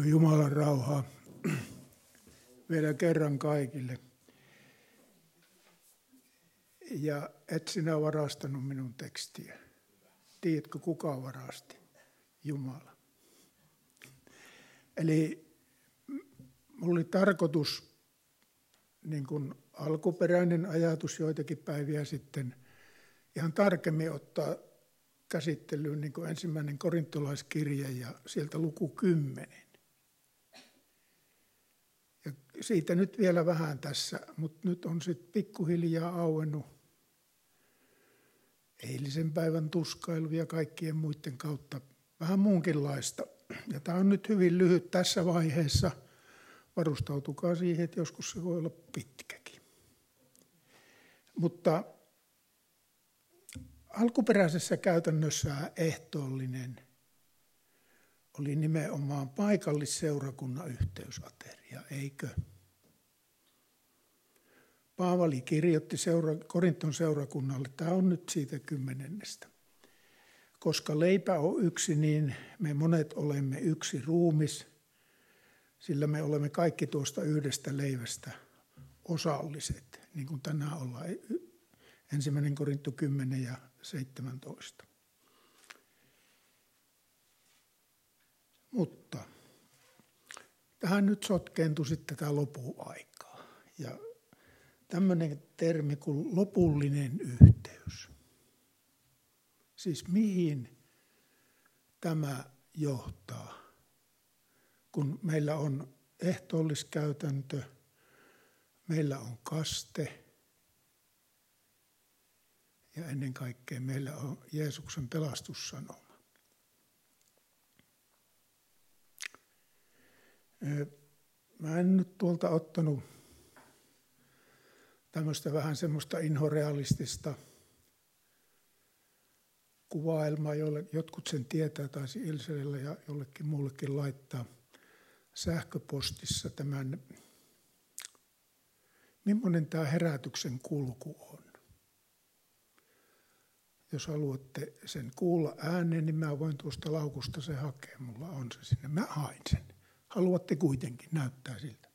Jumalan rauhaa vielä kerran kaikille. Ja et sinä varastanut minun tekstiä. Tiedätkö, kuka varasti? Jumala. Eli mulla oli tarkoitus, niin kuin alkuperäinen ajatus joitakin päiviä sitten, ihan tarkemmin ottaa käsittelyyn niin kuin ensimmäinen korintolaiskirja ja sieltä luku 10. Ja siitä nyt vielä vähän tässä, mutta nyt on sitten pikkuhiljaa auennut eilisen päivän tuskailu ja kaikkien muiden kautta vähän muunkinlaista. Ja tämä on nyt hyvin lyhyt tässä vaiheessa. Varustautukaa siihen, että joskus se voi olla pitkäkin. Mutta alkuperäisessä käytännössä ehtoollinen oli nimenomaan paikallisseurakunnan yhteysateria, eikö? Paavali kirjoitti seura, Korinton seurakunnalle, tämä on nyt siitä kymmenennestä. Koska leipä on yksi, niin me monet olemme yksi ruumis, sillä me olemme kaikki tuosta yhdestä leivästä osalliset, niin kuin tänään ollaan. Ensimmäinen Korinto 10 ja 17. Mutta tähän nyt sotkeentui sitten tämä lopuaikaa. Ja tämmöinen termi kuin lopullinen yhteys. Siis mihin tämä johtaa, kun meillä on ehtoolliskäytäntö, meillä on kaste ja ennen kaikkea meillä on Jeesuksen pelastussanoma. Mä en nyt tuolta ottanut tämmöistä vähän semmoista inhorealistista kuvailmaa, jolle jotkut sen tietää, taisi Ilselillä ja jollekin muullekin laittaa sähköpostissa tämän, millainen tämä herätyksen kulku on. Jos haluatte sen kuulla ääneen, niin mä voin tuosta laukusta se hakea. Mulla on se sinne. Mä hain sen. Haluatte kuitenkin, näyttää siltä.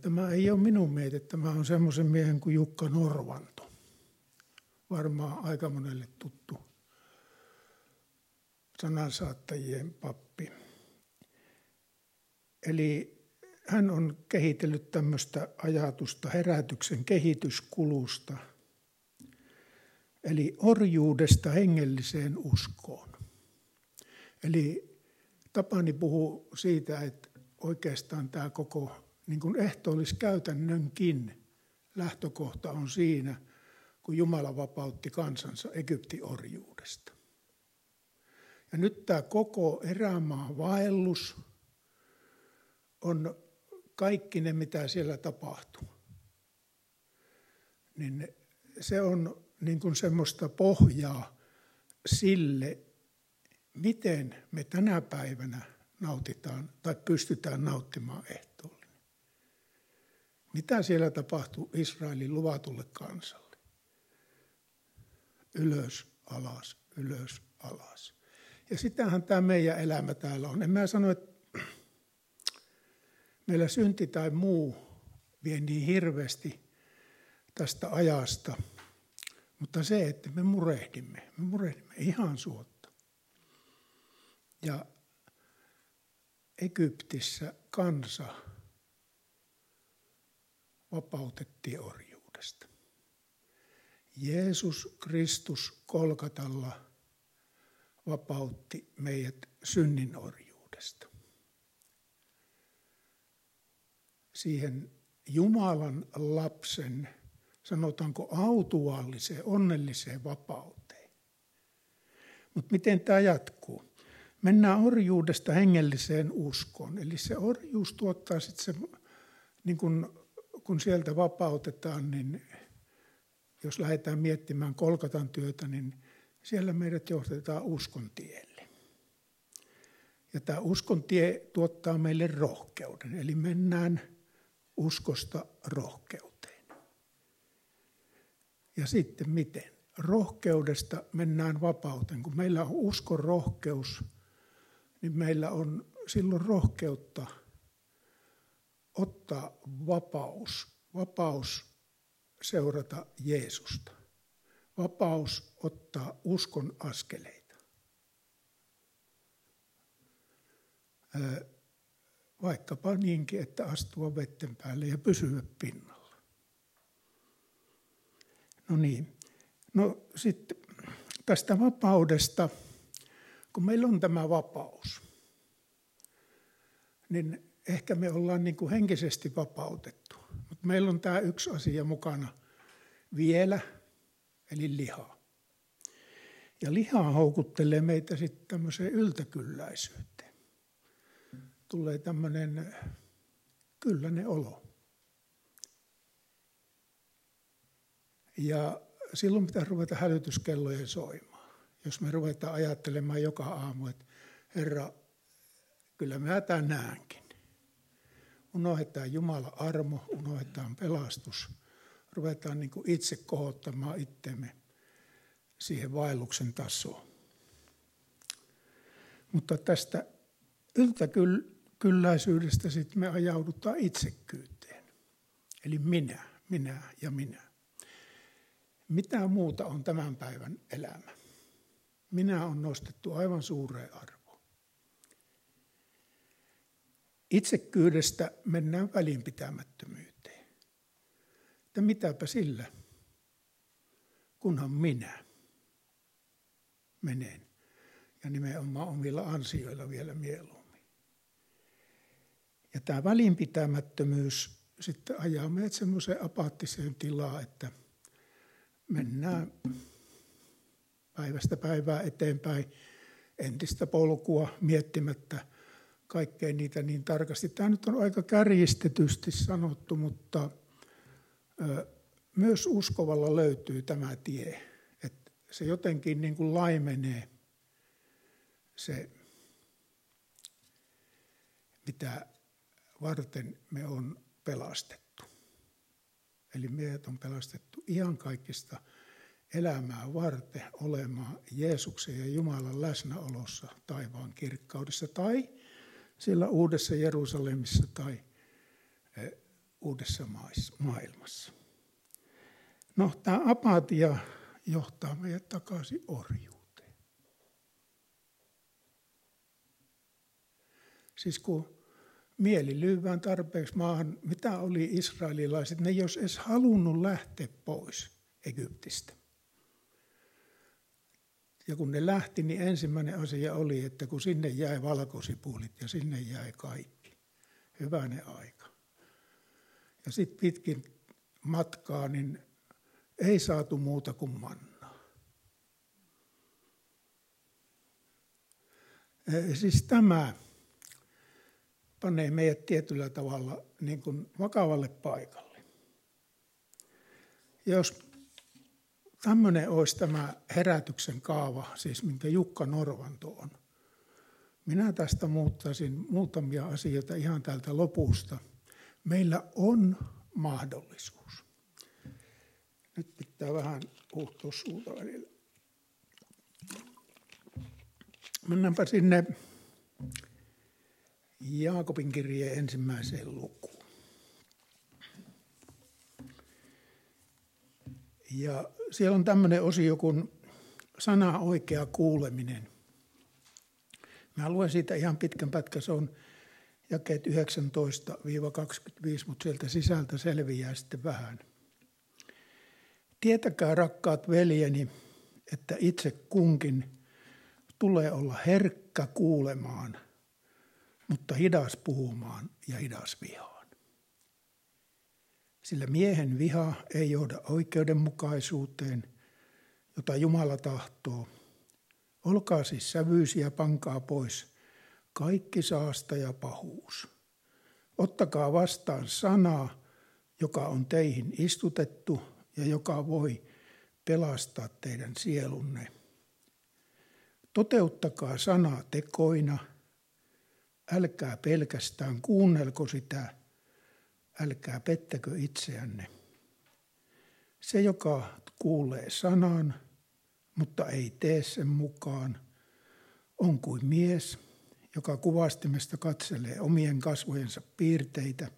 Tämä ei ole minun miete, tämä on semmoisen miehen kuin Jukka Norvanto. Varmaan aika monelle tuttu sanansaattajien pappi. Eli hän on kehitellyt tämmöistä ajatusta herätyksen kehityskulusta, eli orjuudesta hengelliseen uskoon. Eli Tapani puhuu siitä, että oikeastaan tämä koko niin kuin ehtoolliskäytännönkin lähtökohta on siinä, kun Jumala vapautti kansansa Egyptin orjuudesta. Ja nyt tämä koko erämaa vaellus on kaikki ne, mitä siellä tapahtuu. Niin se on niin kuin semmoista pohjaa sille, miten me tänä päivänä nautitaan tai pystytään nauttimaan ehtoolla. Mitä siellä tapahtui Israelin luvatulle kansalle? Ylös, alas, ylös, alas. Ja sitähän tämä meidän elämä täällä on. En mä sano, että meillä synti tai muu vie niin hirveästi tästä ajasta, mutta se, että me murehdimme, me murehdimme ihan suotta. Ja Egyptissä kansa vapautettiin orjuudesta. Jeesus Kristus Kolkatalla vapautti meidät synnin orjuudesta. Siihen Jumalan lapsen, sanotaanko autuaalliseen, onnelliseen vapauteen. Mutta miten tämä jatkuu? Mennään orjuudesta hengelliseen uskoon. Eli se orjuus tuottaa sitten se niin kun kun sieltä vapautetaan, niin jos lähdetään miettimään kolkatan työtä, niin siellä meidät johdetaan uskon tielle. Ja tämä uskon tie tuottaa meille rohkeuden, eli mennään uskosta rohkeuteen. Ja sitten miten? Rohkeudesta mennään vapauteen. Kun meillä on uskon rohkeus, niin meillä on silloin rohkeutta ottaa vapaus, vapaus seurata Jeesusta, vapaus ottaa uskon askeleita. Vaikkapa niinkin, että astua vetten päälle ja pysyä pinnalla. No niin, no sitten tästä vapaudesta, kun meillä on tämä vapaus, niin ehkä me ollaan niin kuin henkisesti vapautettu. Mutta meillä on tämä yksi asia mukana vielä, eli liha. Ja liha houkuttelee meitä sitten tämmöiseen yltäkylläisyyteen. Tulee tämmöinen kylläinen olo. Ja silloin pitää ruveta hälytyskellojen soimaan. Jos me ruvetaan ajattelemaan joka aamu, että Herra, kyllä mä tänäänkin. Unohdetaan Jumala armo, unohdetaan pelastus. Ruvetaan niin kuin itse kohottamaan itsemme siihen vaelluksen tasoon. Mutta tästä yltäkylläisyydestä sitten me ajaudutaan itsekyyteen. Eli minä, minä ja minä. Mitä muuta on tämän päivän elämä? Minä on nostettu aivan suureen arvoon. Itsekyydestä mennään välinpitämättömyyteen. Että mitäpä sillä, kunhan minä menen. Ja nimenomaan omilla ansioilla vielä mieluummin. Ja tämä välinpitämättömyys sitten ajaa meidät semmoiseen apaattiseen tilaan, että mennään päivästä päivää eteenpäin entistä polkua miettimättä – kaikkea niitä niin tarkasti. Tämä nyt on aika kärjistetysti sanottu, mutta myös uskovalla löytyy tämä tie, että se jotenkin niin kuin laimenee se, mitä varten me on pelastettu. Eli meidät on pelastettu ihan kaikista elämää varten olemaan Jeesuksen ja Jumalan läsnäolossa taivaan kirkkaudessa tai siellä uudessa Jerusalemissa tai eh, uudessa maailmassa. No, tämä apatia johtaa meidät takaisin orjuuteen. Siis kun mieli lyövään tarpeeksi maahan, mitä oli israelilaiset, ne olisi edes halunnut lähteä pois Egyptistä. Ja kun ne lähti, niin ensimmäinen asia oli, että kun sinne jäi valkosipulit ja sinne jäi kaikki. Hyvänen aika. Ja sitten pitkin matkaa, niin ei saatu muuta kuin mannaa. Siis tämä panee meidät tietyllä tavalla niin kuin vakavalle paikalle. Jos tämmöinen olisi tämä herätyksen kaava, siis minkä Jukka Norvanto on. Minä tästä muuttaisin muutamia asioita ihan täältä lopusta. Meillä on mahdollisuus. Nyt pitää vähän puhtua suuta välillä. Mennäänpä sinne Jaakobin kirjeen ensimmäiseen lukuun. Ja siellä on tämmöinen osio kuin sana oikea kuuleminen. Mä luen siitä ihan pitkän pätkän, se on jakeet 19-25, mutta sieltä sisältä selviää sitten vähän. Tietäkää rakkaat veljeni, että itse kunkin tulee olla herkkä kuulemaan, mutta hidas puhumaan ja hidas vihaan. Sillä miehen viha ei johda oikeudenmukaisuuteen, jota Jumala tahtoo. Olkaa siis sävyisiä, pankaa pois kaikki saasta ja pahuus. Ottakaa vastaan sanaa, joka on teihin istutettu ja joka voi pelastaa teidän sielunne. Toteuttakaa sanaa tekoina, älkää pelkästään kuunnelko sitä, älkää pettäkö itseänne. Se, joka kuulee sanan, mutta ei tee sen mukaan, on kuin mies, joka kuvastimesta katselee omien kasvojensa piirteitä.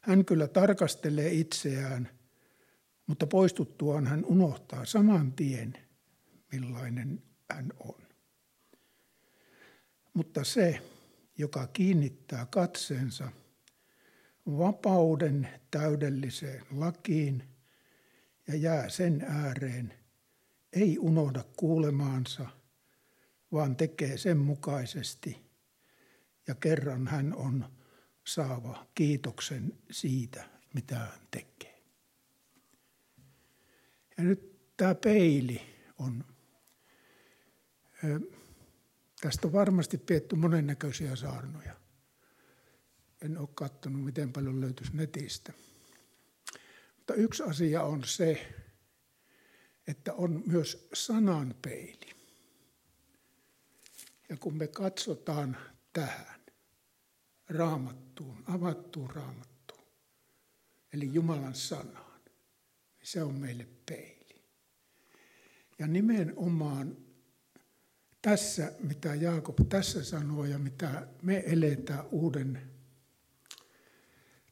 Hän kyllä tarkastelee itseään, mutta poistuttuaan hän unohtaa saman tien, millainen hän on. Mutta se, joka kiinnittää katseensa vapauden täydelliseen lakiin ja jää sen ääreen, ei unohda kuulemaansa, vaan tekee sen mukaisesti. Ja kerran hän on saava kiitoksen siitä, mitä hän tekee. Ja nyt tämä peili on Tästä on varmasti pietty monennäköisiä saarnoja. En ole katsonut, miten paljon löytyisi netistä. Mutta yksi asia on se, että on myös sanan peili. Ja kun me katsotaan tähän raamattuun, avattuun raamattuun, eli Jumalan sanaan, niin se on meille peili. Ja nimenomaan tässä, mitä Jaakob tässä sanoo ja mitä me eletään uuden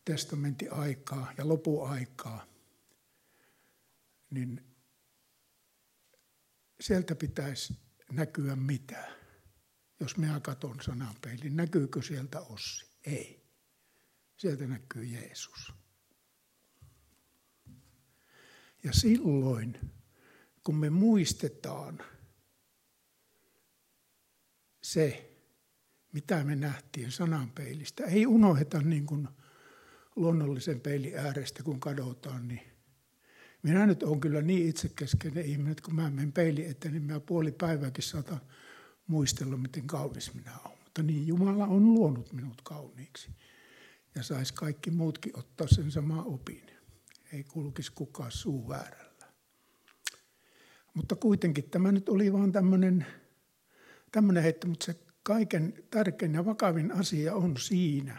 testamentin aikaa ja lopuaikaa, niin sieltä pitäisi näkyä mitä. Jos minä katson sananpeilin, näkyykö sieltä Ossi? Ei. Sieltä näkyy Jeesus. Ja silloin, kun me muistetaan – se, mitä me nähtiin sananpeilistä. Ei unoheta niin kuin luonnollisen peilin äärestä, kun kadotaan. Niin minä nyt olen kyllä niin itsekeskeinen ihminen, että kun mä menen peilin eteen, niin mä puoli päivääkin saatan muistella, miten kaunis minä olen. Mutta niin Jumala on luonut minut kauniiksi. Ja saisi kaikki muutkin ottaa sen sama opin. Ei kulkisi kukaan suu väärällä. Mutta kuitenkin tämä nyt oli vaan tämmöinen tämmöinen heitto, mutta se kaiken tärkein ja vakavin asia on siinä,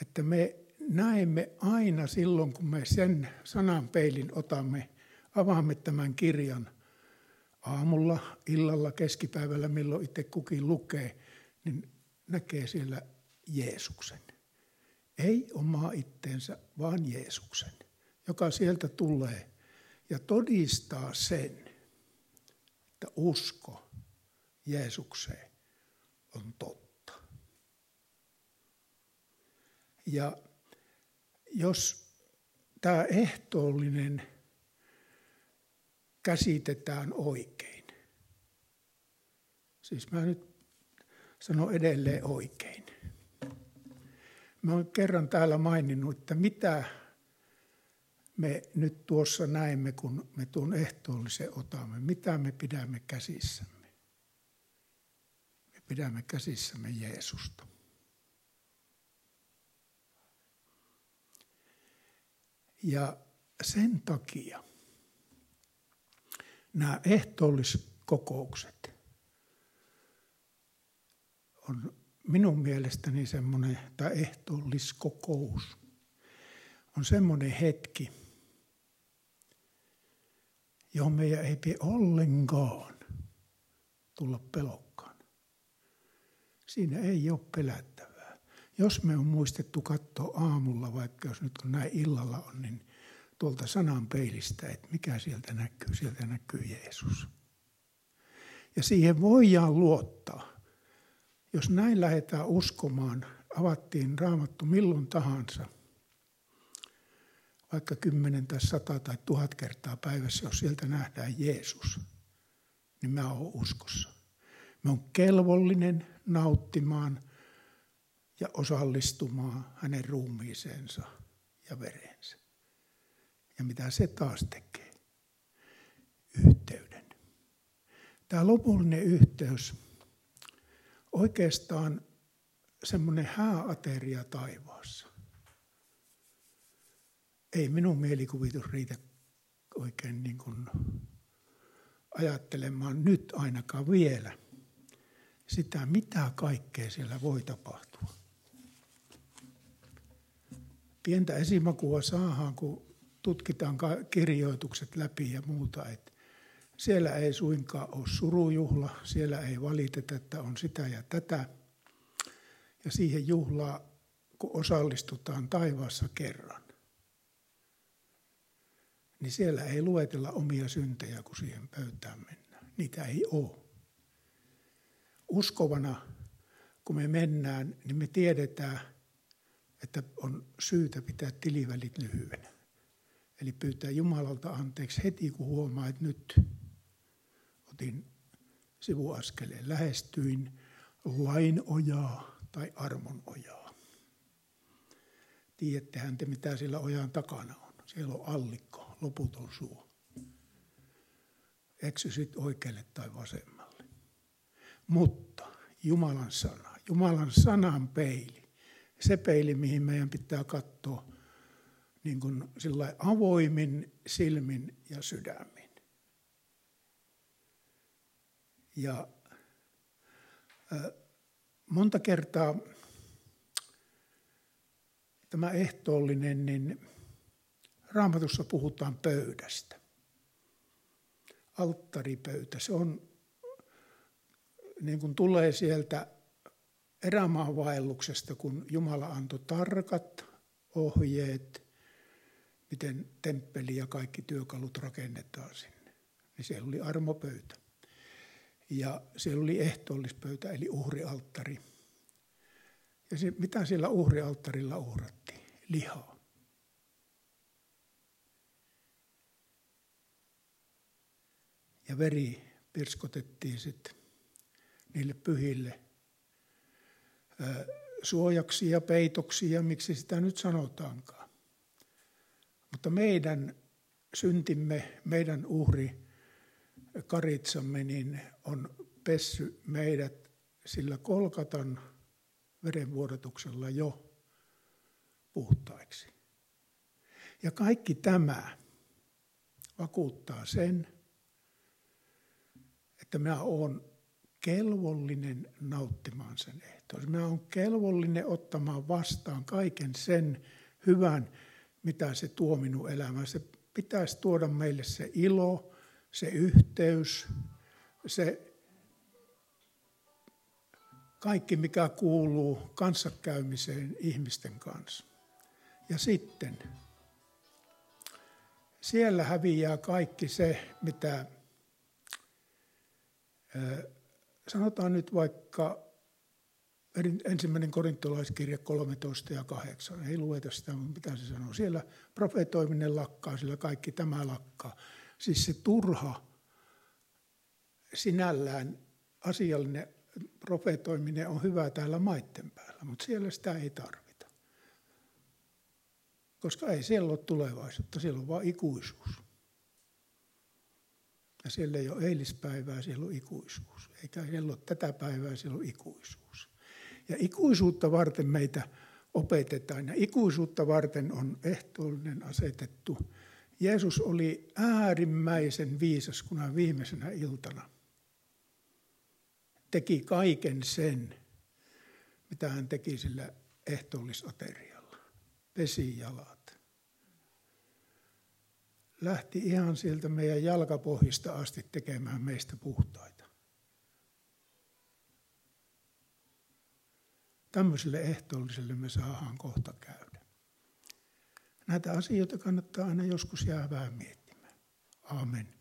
että me näemme aina silloin, kun me sen sanan peilin otamme, avaamme tämän kirjan aamulla, illalla, keskipäivällä, milloin itse kukin lukee, niin näkee siellä Jeesuksen. Ei omaa itteensä, vaan Jeesuksen, joka sieltä tulee ja todistaa sen, että usko Jeesukseen on totta. Ja jos tämä ehtoollinen käsitetään oikein, siis mä nyt sanon edelleen oikein. Mä olen kerran täällä maininnut, että mitä me nyt tuossa näemme, kun me tuon ehtoollisen otamme, mitä me pidämme käsissämme pidämme käsissämme Jeesusta. Ja sen takia nämä ehtoolliskokoukset on minun mielestäni semmoinen, tai ehtoolliskokous on semmoinen hetki, johon meidän ei pidä ollenkaan tulla pelokkaan. Siinä ei ole pelättävää. Jos me on muistettu katsoa aamulla, vaikka jos nyt kun näin illalla on, niin tuolta sanan peilistä, että mikä sieltä näkyy, sieltä näkyy Jeesus. Ja siihen voidaan luottaa. Jos näin lähdetään uskomaan, avattiin raamattu milloin tahansa, vaikka kymmenen tai sata tai tuhat kertaa päivässä, jos sieltä nähdään Jeesus, niin mä oon uskossa. Mä oon kelvollinen nauttimaan ja osallistumaan hänen ruumiiseensa ja vereensä. Ja mitä se taas tekee? Yhteyden. Tämä lopullinen yhteys, oikeastaan semmoinen hääateria taivaassa. Ei minun mielikuvitus riitä oikein niin kuin ajattelemaan nyt ainakaan vielä – sitä, mitä kaikkea siellä voi tapahtua. Pientä esimakua saadaan, kun tutkitaan kirjoitukset läpi ja muuta, että siellä ei suinkaan ole surujuhla, siellä ei valiteta, että on sitä ja tätä. Ja siihen juhlaan, kun osallistutaan taivaassa kerran, niin siellä ei luetella omia syntejä, kun siihen pöytään mennään. Niitä ei ole. Uskovana, kun me mennään, niin me tiedetään, että on syytä pitää tilivälit lyhyenä. Eli pyytää Jumalalta anteeksi heti, kun huomaa, että nyt otin sivuaskeleen, lähestyin lain ojaa tai armon ojaa. Tiedättehän te, mitä siellä ojan takana on. Siellä on allikko, loputon suo. Eksy sit oikealle tai vasemmalle. Mutta Jumalan sana, Jumalan sanan peili, se peili, mihin meidän pitää katsoa niin kuin avoimin silmin ja sydämin. Ja monta kertaa tämä ehtoollinen, niin raamatussa puhutaan pöydästä. Alttaripöytä, se on, niin kuin tulee sieltä erämaanvaelluksesta, kun Jumala antoi tarkat ohjeet, miten temppeli ja kaikki työkalut rakennetaan sinne. Niin siellä oli armopöytä. Ja siellä oli ehtoollispöytä, eli uhrialttari. Ja se, mitä siellä uhrialttarilla uhrattiin? Lihaa. Ja veri pirskotettiin sitten niille pyhille suojaksi ja peitoksi ja miksi sitä nyt sanotaankaan. Mutta meidän syntimme, meidän uhri karitsamme, niin on pessy meidät sillä kolkatan verenvuodatuksella jo puhtaiksi. Ja kaikki tämä vakuuttaa sen, että minä olen kelvollinen nauttimaan sen ehtoon. Minä olen kelvollinen ottamaan vastaan kaiken sen hyvän, mitä se tuo minun elämään. Se pitäisi tuoda meille se ilo, se yhteys, se kaikki, mikä kuuluu kanssakäymiseen ihmisten kanssa. Ja sitten siellä häviää kaikki se, mitä sanotaan nyt vaikka ensimmäinen korintolaiskirja 13 ja 8. Ei lueta sitä, mitä se sanoo. Siellä profetoiminen lakkaa, sillä kaikki tämä lakkaa. Siis se turha sinällään asiallinen profetoiminen on hyvä täällä maitten päällä, mutta siellä sitä ei tarvita. Koska ei siellä ole tulevaisuutta, siellä on vain ikuisuus. Ja siellä ei ole eilispäivää, siellä on ikuisuus. Eikä siellä ole tätä päivää, siellä on ikuisuus. Ja ikuisuutta varten meitä opetetaan ja ikuisuutta varten on ehtoollinen asetettu Jeesus oli äärimmäisen viisas, kun hän viimeisenä iltana teki kaiken sen, mitä hän teki sillä ehtoollisaterialla. Pesi jalat. Lähti ihan sieltä meidän jalkapohjista asti tekemään meistä puhtaita. Tämmöiselle ehtoolliselle me saadaan kohta käydä. Näitä asioita kannattaa aina joskus jää vähän miettimään. Amen.